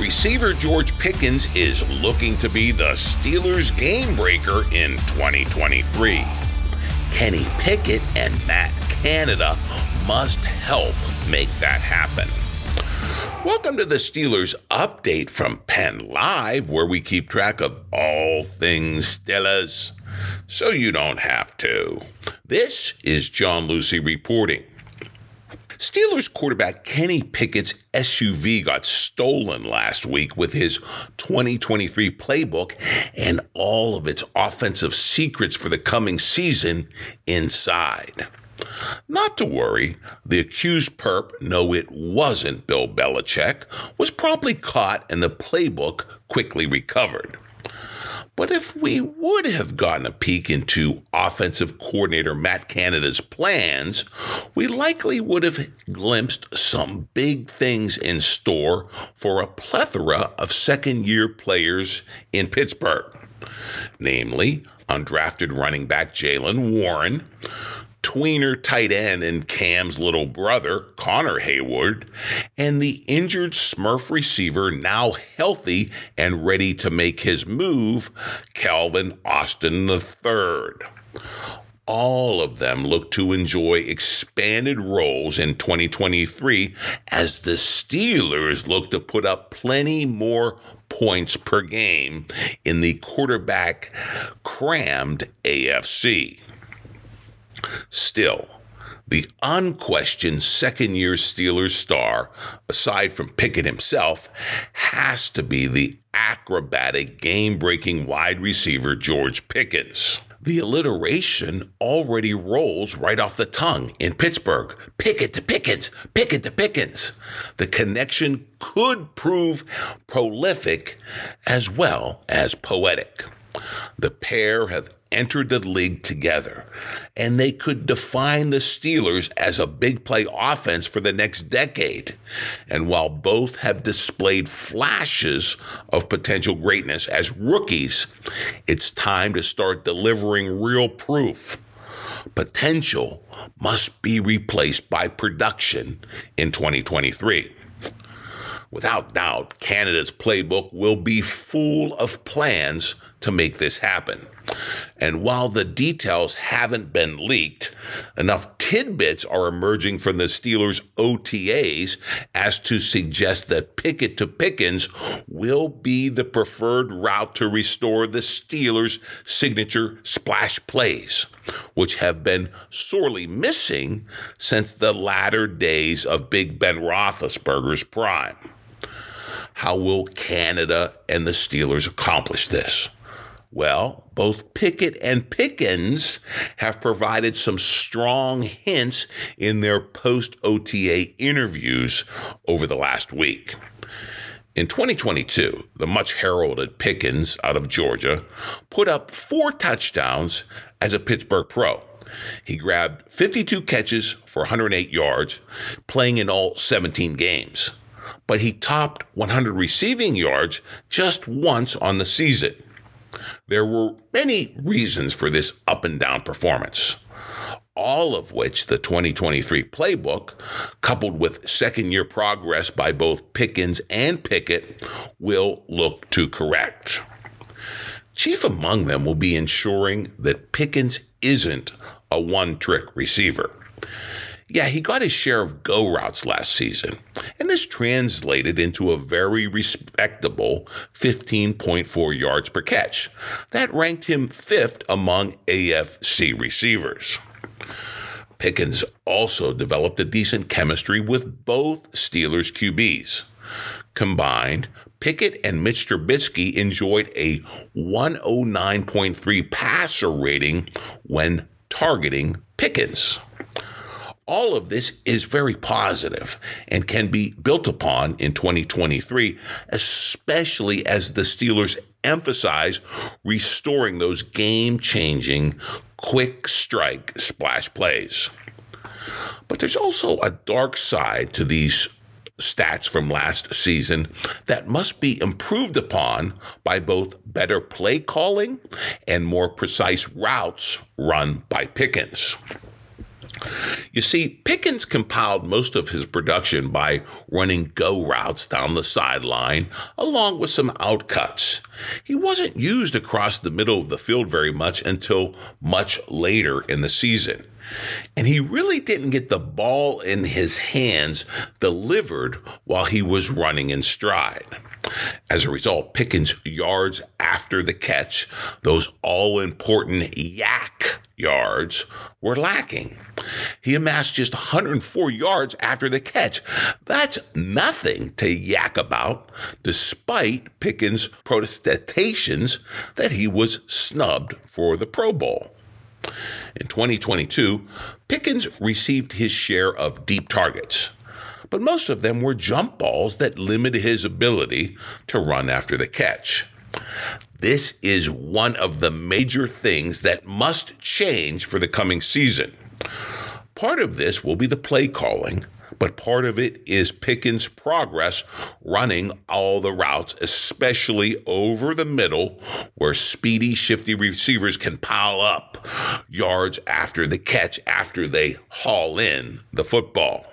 Receiver George Pickens is looking to be the Steelers' game breaker in 2023. Kenny Pickett and Matt Canada must help make that happen. Welcome to the Steelers update from Penn Live, where we keep track of all things Steelers, so you don't have to. This is John Luciew reporting. Steelers quarterback Kenny Pickett's SUV got stolen last week with his 2023 playbook and all of its offensive secrets for the coming season inside. Not to worry, the accused perp, no, it wasn't Bill Belichick, was promptly caught and the playbook quickly recovered. But if we would have gotten a peek into offensive coordinator Matt Canada's plans, we likely would have glimpsed some big things in store for a plethora of second year players in Pittsburgh, namely undrafted running back Jaylen Warren tweener tight end and Cam's little brother, Connor Heyward, and the injured Smurf receiver, now healthy and ready to make his move, Calvin Austin III. All of them look to enjoy expanded roles in 2023 as the Steelers look to put up plenty more points per game in the quarterback crammed AFC. Still, the unquestioned second year Steelers star, aside from Pickett himself, has to be the acrobatic, game breaking wide receiver George Pickens. The alliteration already rolls right off the tongue in Pittsburgh. Pickett to Pickens, Pickett to Pickens. The connection could prove prolific as well as poetic. The pair have entered the league together, and they could define the Steelers as a big play offense for the next decade. And while both have displayed flashes of potential greatness as rookies, it's time to start delivering real proof. Potential must be replaced by production in 2023. Without doubt, Canada's playbook will be full of plans to make this happen. And while the details haven't been leaked, enough tidbits are emerging from the Steelers' OTAs as to suggest that Pickett to Pickens will be the preferred route to restore the Steelers' signature splash plays, which have been sorely missing since the latter days of Big Ben Roethlisberger's prime. How will Canada and the Steelers accomplish this? Well, both Pickett and Pickens have provided some strong hints in their post OTA interviews over the last week. In 2022, the much heralded Pickens out of Georgia put up four touchdowns as a Pittsburgh pro. He grabbed 52 catches for 108 yards, playing in all 17 games. But he topped 100 receiving yards just once on the season. There were many reasons for this up and down performance, all of which the 2023 playbook, coupled with second year progress by both Pickens and Pickett, will look to correct. Chief among them will be ensuring that Pickens isn't a one trick receiver. Yeah, he got his share of go routes last season, and this translated into a very respectable 15.4 yards per catch. That ranked him fifth among AFC receivers. Pickens also developed a decent chemistry with both Steelers QBs. Combined, Pickett and Mitch Trubisky enjoyed a 109.3 passer rating when targeting Pickens. All of this is very positive and can be built upon in 2023, especially as the Steelers emphasize restoring those game changing quick strike splash plays. But there's also a dark side to these stats from last season that must be improved upon by both better play calling and more precise routes run by Pickens. You see, Pickens compiled most of his production by running go routes down the sideline, along with some outcuts. He wasn't used across the middle of the field very much until much later in the season. And he really didn't get the ball in his hands delivered while he was running in stride. As a result, Pickens' yards after the catch, those all important YAC yards, were lacking. He amassed just 104 yards after the catch. That's nothing to yak about, despite Pickens' protestations that he was snubbed for the Pro Bowl. In 2022, Pickens received his share of deep targets, but most of them were jump balls that limited his ability to run after the catch. This is one of the major things that must change for the coming season. Part of this will be the play calling, but part of it is Pickens' progress running all the routes, especially over the middle, where speedy, shifty receivers can pile up yards after the catch after they haul in the football.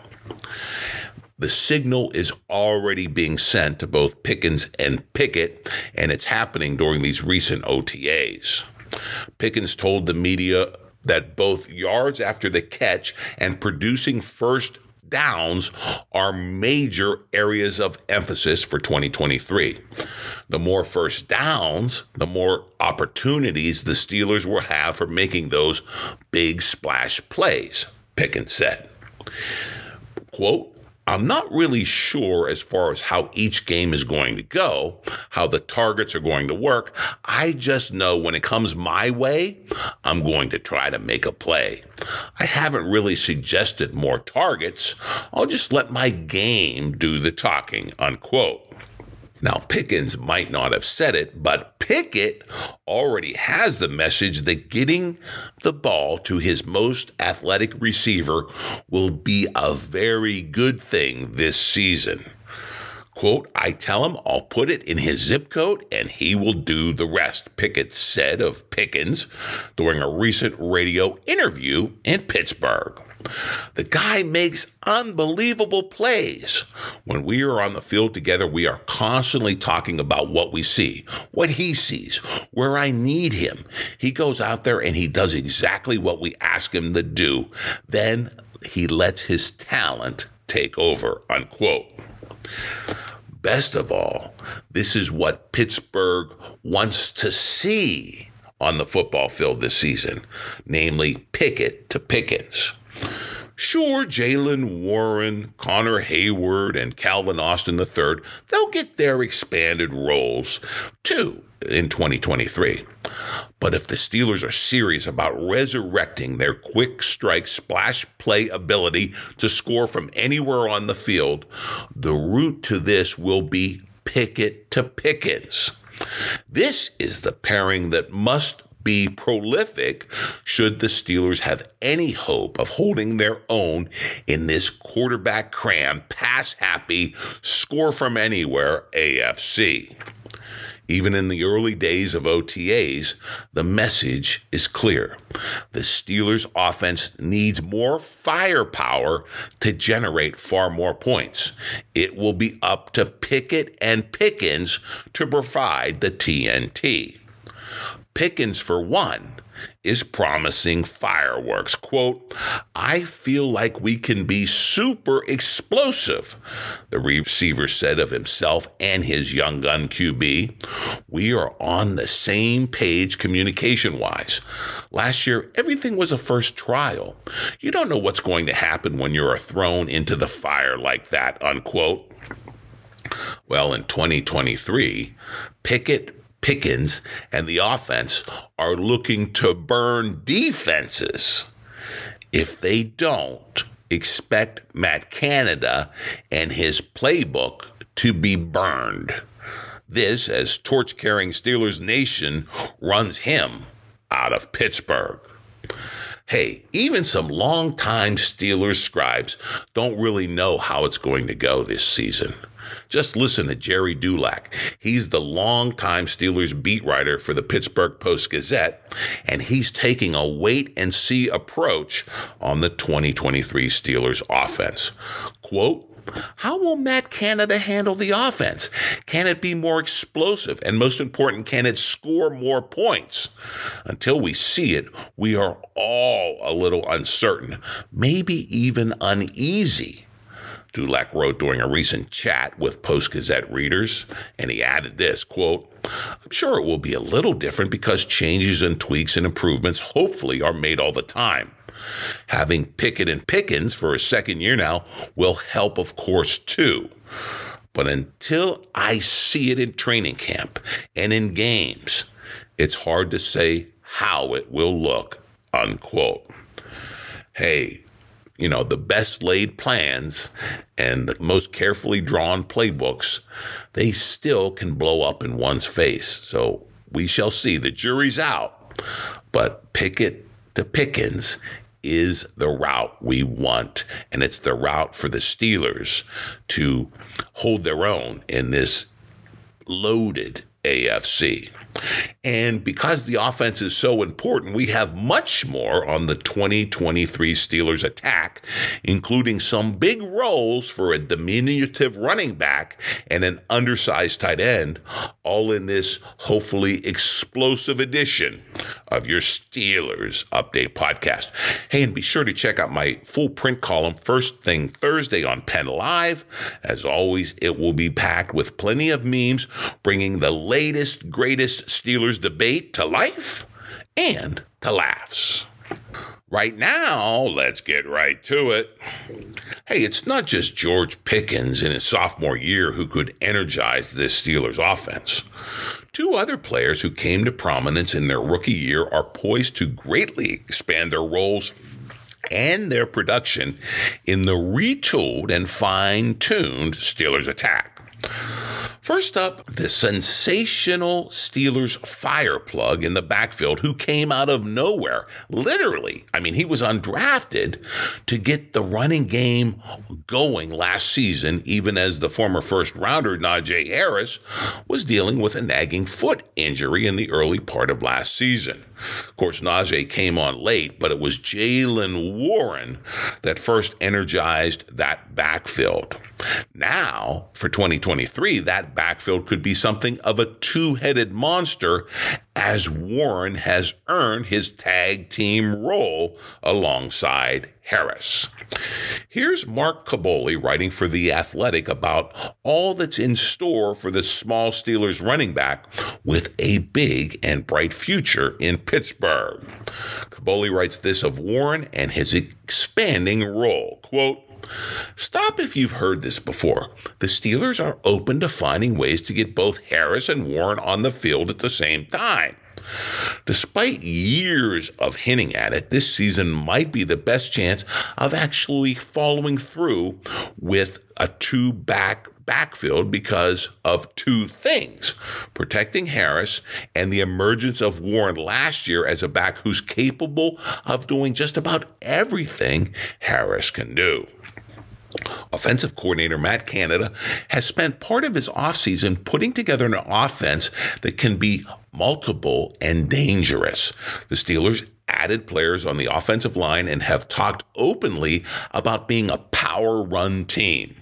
The signal is already being sent to both Pickens and Pickett, and it's happening during these recent OTAs. Pickens told the media that both yards after the catch and producing first downs are major areas of emphasis for 2023. The more first downs, the more opportunities the Steelers will have for making those big splash plays, Pickens said. Quote, I'm not really sure as far as how each game is going to go, how the targets are going to work. I just know when it comes my way, I'm going to try to make a play. I haven't really suggested more targets. I'll just let my game do the talking, unquote. Now, Pickens might not have said it, but Pickett already has the message that getting the ball to his most athletic receiver will be a very good thing this season. Quote, I tell him I'll put it in his zip code and he will do the rest, Pickett said of Pickens during a recent radio interview in Pittsburgh. The guy makes unbelievable plays. When we are on the field together, we are constantly talking about what we see, what he sees, where I need him. He goes out there and he does exactly what we ask him to do. Then he lets his talent take over, unquote. Best of all, this is what Pittsburgh wants to see on the football field this season, namely Pickett to Pickens. Sure, Jaylen Warren, Connor Heyward, and Calvin Austin III, they'll get their expanded roles too in 2023. But if the Steelers are serious about resurrecting their quick strike splash play ability to score from anywhere on the field, the route to this will be Pickett to Pickens. This is the pairing that must be prolific should the Steelers have any hope of holding their own in this quarterback cram, pass happy, score from anywhere AFC. Even in the early days of OTAs, the message is clear. The Steelers' offense needs more firepower to generate far more points. It will be up to Pickett and Pickens to provide the TNT. Pickens, for one, is promising fireworks. Quote, I feel like we can be super explosive, the receiver said of himself and his young gun QB. We are on the same page communication wise. Last year, everything was a first trial. You don't know what's going to happen when you're thrown into the fire like that, unquote. Well, in 2023, Pickett Pickens and the offense are looking to burn defenses. If they don't, expect Matt Canada and his playbook to be burned. This as torch carrying Steelers Nation runs him out of Pittsburgh. Hey, even some longtime Steelers scribes don't really know how it's going to go this season. Just listen to Gerry Dulac. He's the longtime Steelers beat writer for the Pittsburgh Post Gazette, and he's taking a wait and see approach on the 2023 Steelers offense. Quote, how will Matt Canada handle the offense? Can it be more explosive? And most important, can it score more points? Until we see it, we are all a little uncertain, maybe even uneasy Dulac wrote during a recent chat with Post Gazette readers, and he added this quote, I'm sure it will be a little different because changes and tweaks and improvements hopefully are made all the time. Having Pickett and Pickens for a second year now will help, of course, too. But until I see it in training camp and in games, it's hard to say how it will look, unquote. Hey, you know, the best laid plans and the most carefully drawn playbooks, they still can blow up in one's face. So we shall see. The jury's out. But Pickett to Pickens is the route we want. And it's the route for the Steelers to hold their own in this loaded AFC. And because the offense is so important, we have much more on the 2023 Steelers attack, including some big roles for a diminutive running back and an undersized tight end, all in this hopefully explosive edition of your Steelers Update podcast. Hey, and be sure to check out my full print column first thing Thursday on Penn Live. As always, it will be packed with plenty of memes, bringing the latest, greatest Steelers debate to life and to laughs. Right now, let's get right to it. Hey, it's not just George Pickens in his sophomore year who could energize this Steelers offense. Two other players who came to prominence in their rookie year are poised to greatly expand their roles and their production in the retooled and fine tuned Steelers attack. First up, the sensational Steelers fire plug in the backfield who came out of nowhere. Literally, I mean, he was undrafted to get the running game going last season, even as the former first rounder, Najee Harris, was dealing with a nagging foot injury in the early part of last season. Of course, Najee came on late, but it was Jaylen Warren that first energized that backfield. Now, for 2023, that backfield could be something of a two headed monster as Warren has earned his tag team role alongside Harris. Here's Mark Kaboly writing for The Athletic about all that's in store for the small Steelers running back with a big and bright future in Pittsburgh. Kaboly writes this of Warren and his expanding role. Quote, Stop if you've heard this before. The Steelers are open to finding ways to get both Harris and Warren on the field at the same time. Despite years of hinting at it, this season might be the best chance of actually following through with a two back backfield because of two things protecting Harris and the emergence of Warren last year as a back who's capable of doing just about everything Harris can do. Offensive coordinator Matt Canada has spent part of his offseason putting together an offense that can be multiple and dangerous. The Steelers added players on the offensive line and have talked openly about being a power run team.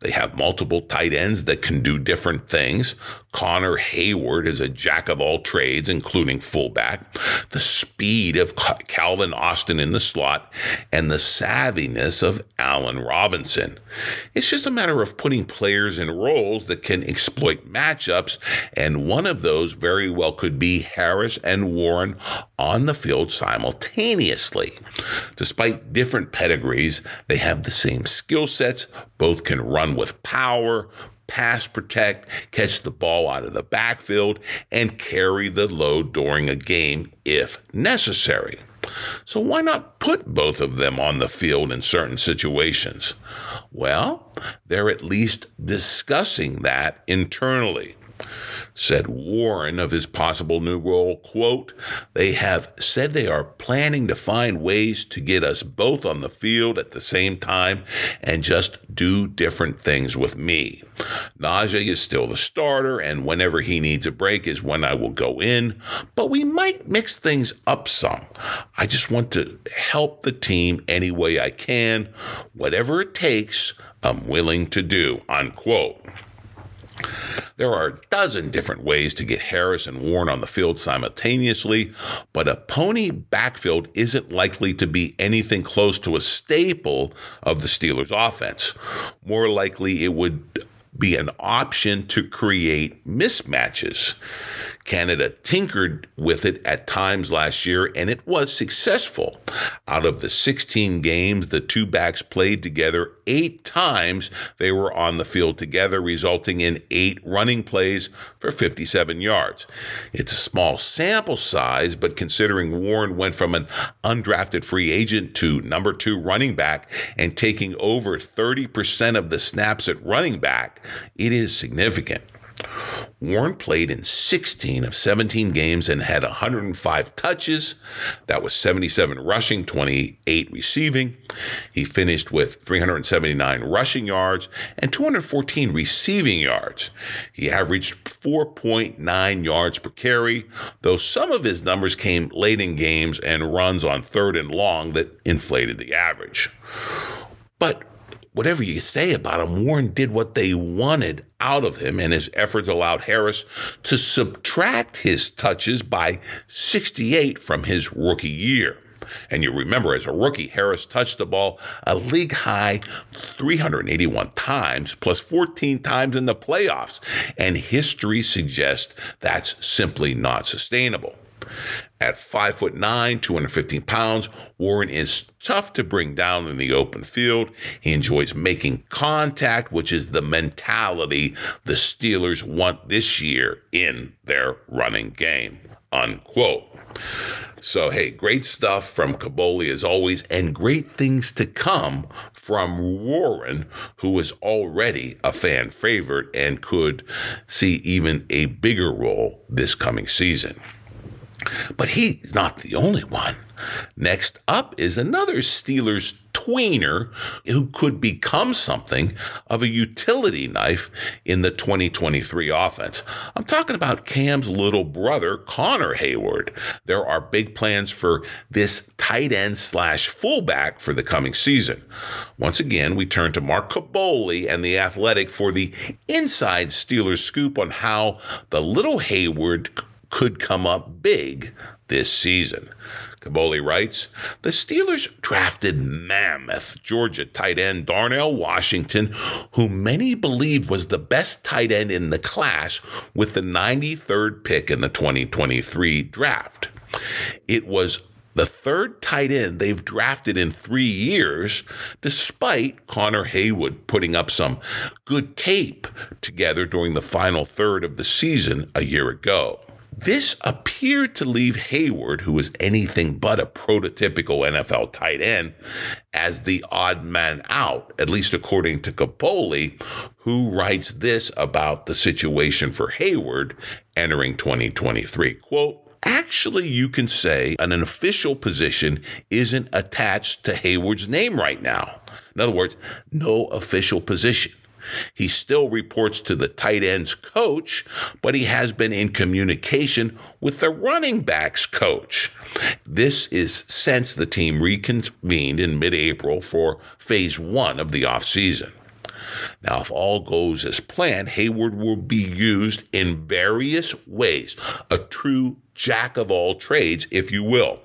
They have multiple tight ends that can do different things. Connor Heyward is a jack of all trades, including fullback. The speed of Calvin Austin in the slot and the savviness of Allen Robinson. It's just a matter of putting players in roles that can exploit matchups, and one of those very well could be Harris and Warren on the field simultaneously. Despite different pedigrees, they have the same skill sets. Both can run with power, pass protect, catch the ball out of the backfield, and carry the load during a game if necessary. So, why not put both of them on the field in certain situations? Well, they're at least discussing that internally said Warren of his possible new role, quote, they have said they are planning to find ways to get us both on the field at the same time and just do different things with me. Najee is still the starter, and whenever he needs a break is when I will go in, but we might mix things up some. I just want to help the team any way I can. Whatever it takes, I'm willing to do, unquote. There are a dozen different ways to get Harris and Warren on the field simultaneously, but a pony backfield isn't likely to be anything close to a staple of the Steelers' offense. More likely, it would be an option to create mismatches. Canada tinkered with it at times last year, and it was successful. Out of the 16 games the two backs played together, eight times they were on the field together, resulting in eight running plays for 57 yards. It's a small sample size, but considering Warren went from an undrafted free agent to number two running back and taking over 30% of the snaps at running back, it is significant. Warren played in 16 of 17 games and had 105 touches. That was 77 rushing, 28 receiving. He finished with 379 rushing yards and 214 receiving yards. He averaged 4.9 yards per carry, though some of his numbers came late in games and runs on third and long that inflated the average. But whatever you say about him, Warren did what they wanted out of him, and his efforts allowed Harris to subtract his touches by 68 from his rookie year. And you remember, as a rookie, Harris touched the ball a league high 381 times, plus 14 times in the playoffs. And history suggests that's simply not sustainable. At five foot nine, 215 pounds, Warren is tough to bring down in the open field. He enjoys making contact, which is the mentality the Steelers want this year in their running game. Unquote. So, hey, great stuff from Kaboly as always, and great things to come from Warren, who is already a fan favorite and could see even a bigger role this coming season. But he's not the only one. Next up is another Steelers tweener who could become something of a utility knife in the 2023 offense. I'm talking about Cam's little brother, Connor Heyward. There are big plans for this tight end slash fullback for the coming season. Once again, we turn to Mark Kaboly and the Athletic for the inside Steelers scoop on how the little Heyward could come up big this season. Kaboly writes The Steelers drafted mammoth Georgia tight end Darnell Washington, who many believed was the best tight end in the class, with the 93rd pick in the 2023 draft. It was the third tight end they've drafted in three years, despite Connor Heyward putting up some good tape together during the final third of the season a year ago. This appeared to leave Heyward, who was anything but a prototypical NFL tight end, as the odd man out, at least according to Kaboly, who writes this about the situation for Heyward entering 2023. Quote, Actually, you can say an official position isn't attached to Heyward's name right now. In other words, no official position. He still reports to the tight ends coach, but he has been in communication with the running backs coach. This is since the team reconvened in mid April for phase one of the offseason. Now, if all goes as planned, Heyward will be used in various ways, a true jack of all trades, if you will,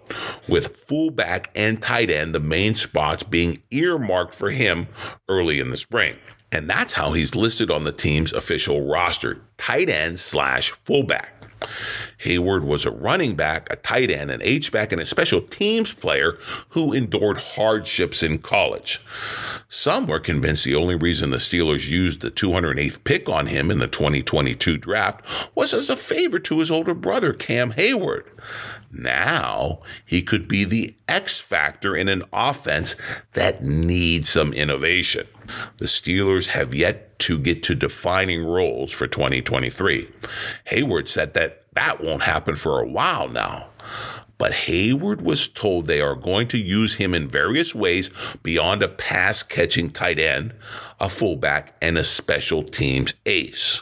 with fullback and tight end, the main spots being earmarked for him early in the spring. And that's how he's listed on the team's official roster tight end slash fullback. Heyward was a running back, a tight end, an H-back, and a special teams player who endured hardships in college. Some were convinced the only reason the Steelers used the 208th pick on him in the 2022 draft was as a favor to his older brother, Cam Heyward. Now he could be the X factor in an offense that needs some innovation. The Steelers have yet to get to defining roles for 2023. Heyward said that that won't happen for a while now. But Heyward was told they are going to use him in various ways beyond a pass catching tight end, a fullback, and a special teams ace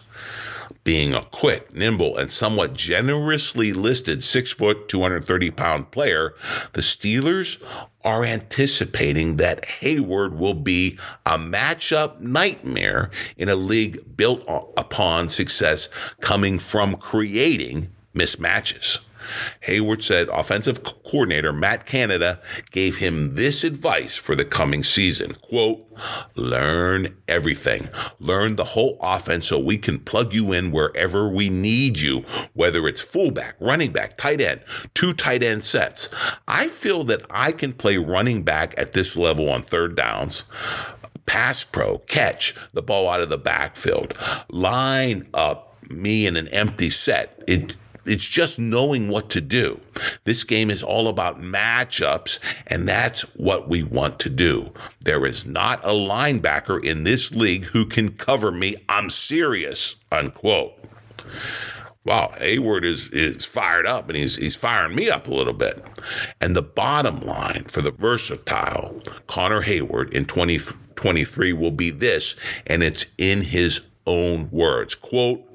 being a quick, nimble, and somewhat generously listed six foot, 230 pound player, the Steelers are anticipating that Heyward will be a matchup nightmare in a league built upon success coming from creating mismatches. Heyward said offensive coordinator Matt Canada gave him this advice for the coming season. Quote, learn everything. Learn the whole offense so we can plug you in wherever we need you, whether it's fullback, running back, tight end, two tight end sets. I feel that I can play running back at this level on third downs pass pro, catch the ball out of the backfield, line up me in an empty set. It it's just knowing what to do. This game is all about matchups, and that's what we want to do. There is not a linebacker in this league who can cover me. I'm serious, unquote. Wow, Heyward is is fired up and he's he's firing me up a little bit. And the bottom line for the versatile Connor Heyward in 2023 will be this, and it's in his own words. Quote,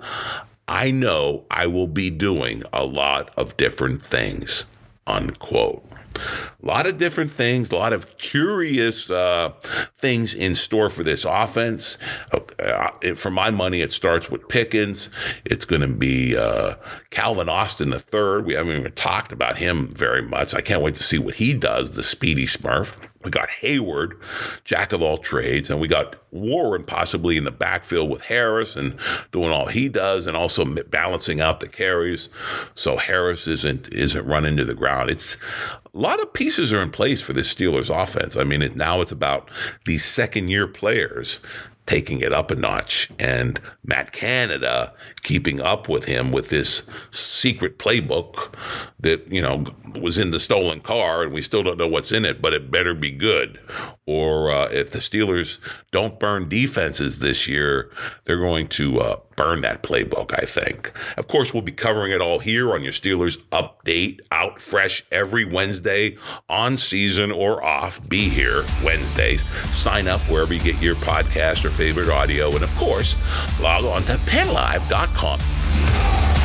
I know I will be doing a lot of different things, unquote. A lot of different things, a lot of curious uh, things in store for this offense. Uh, for my money, it starts with Pickens. It's going to be uh, Calvin Austin third. We haven't even talked about him very much. I can't wait to see what he does, the speedy Smurf. We got Heyward, jack of all trades, and we got Warren possibly in the backfield with Harris and doing all he does, and also balancing out the carries, so Harris isn't isn't run into the ground. It's a lot of pieces are in place for this Steelers offense. I mean, it, now it's about these second year players taking it up a notch and Matt Canada keeping up with him with this secret playbook that, you know, was in the stolen car and we still don't know what's in it, but it better be good. Or uh, if the Steelers don't burn defenses this year, they're going to uh, burn that playbook, I think. Of course, we'll be covering it all here on your Steelers update, out fresh every Wednesday, on season or off. Be here Wednesdays. Sign up wherever you get your podcast or favorite audio. And of course, log on to pennlive.com.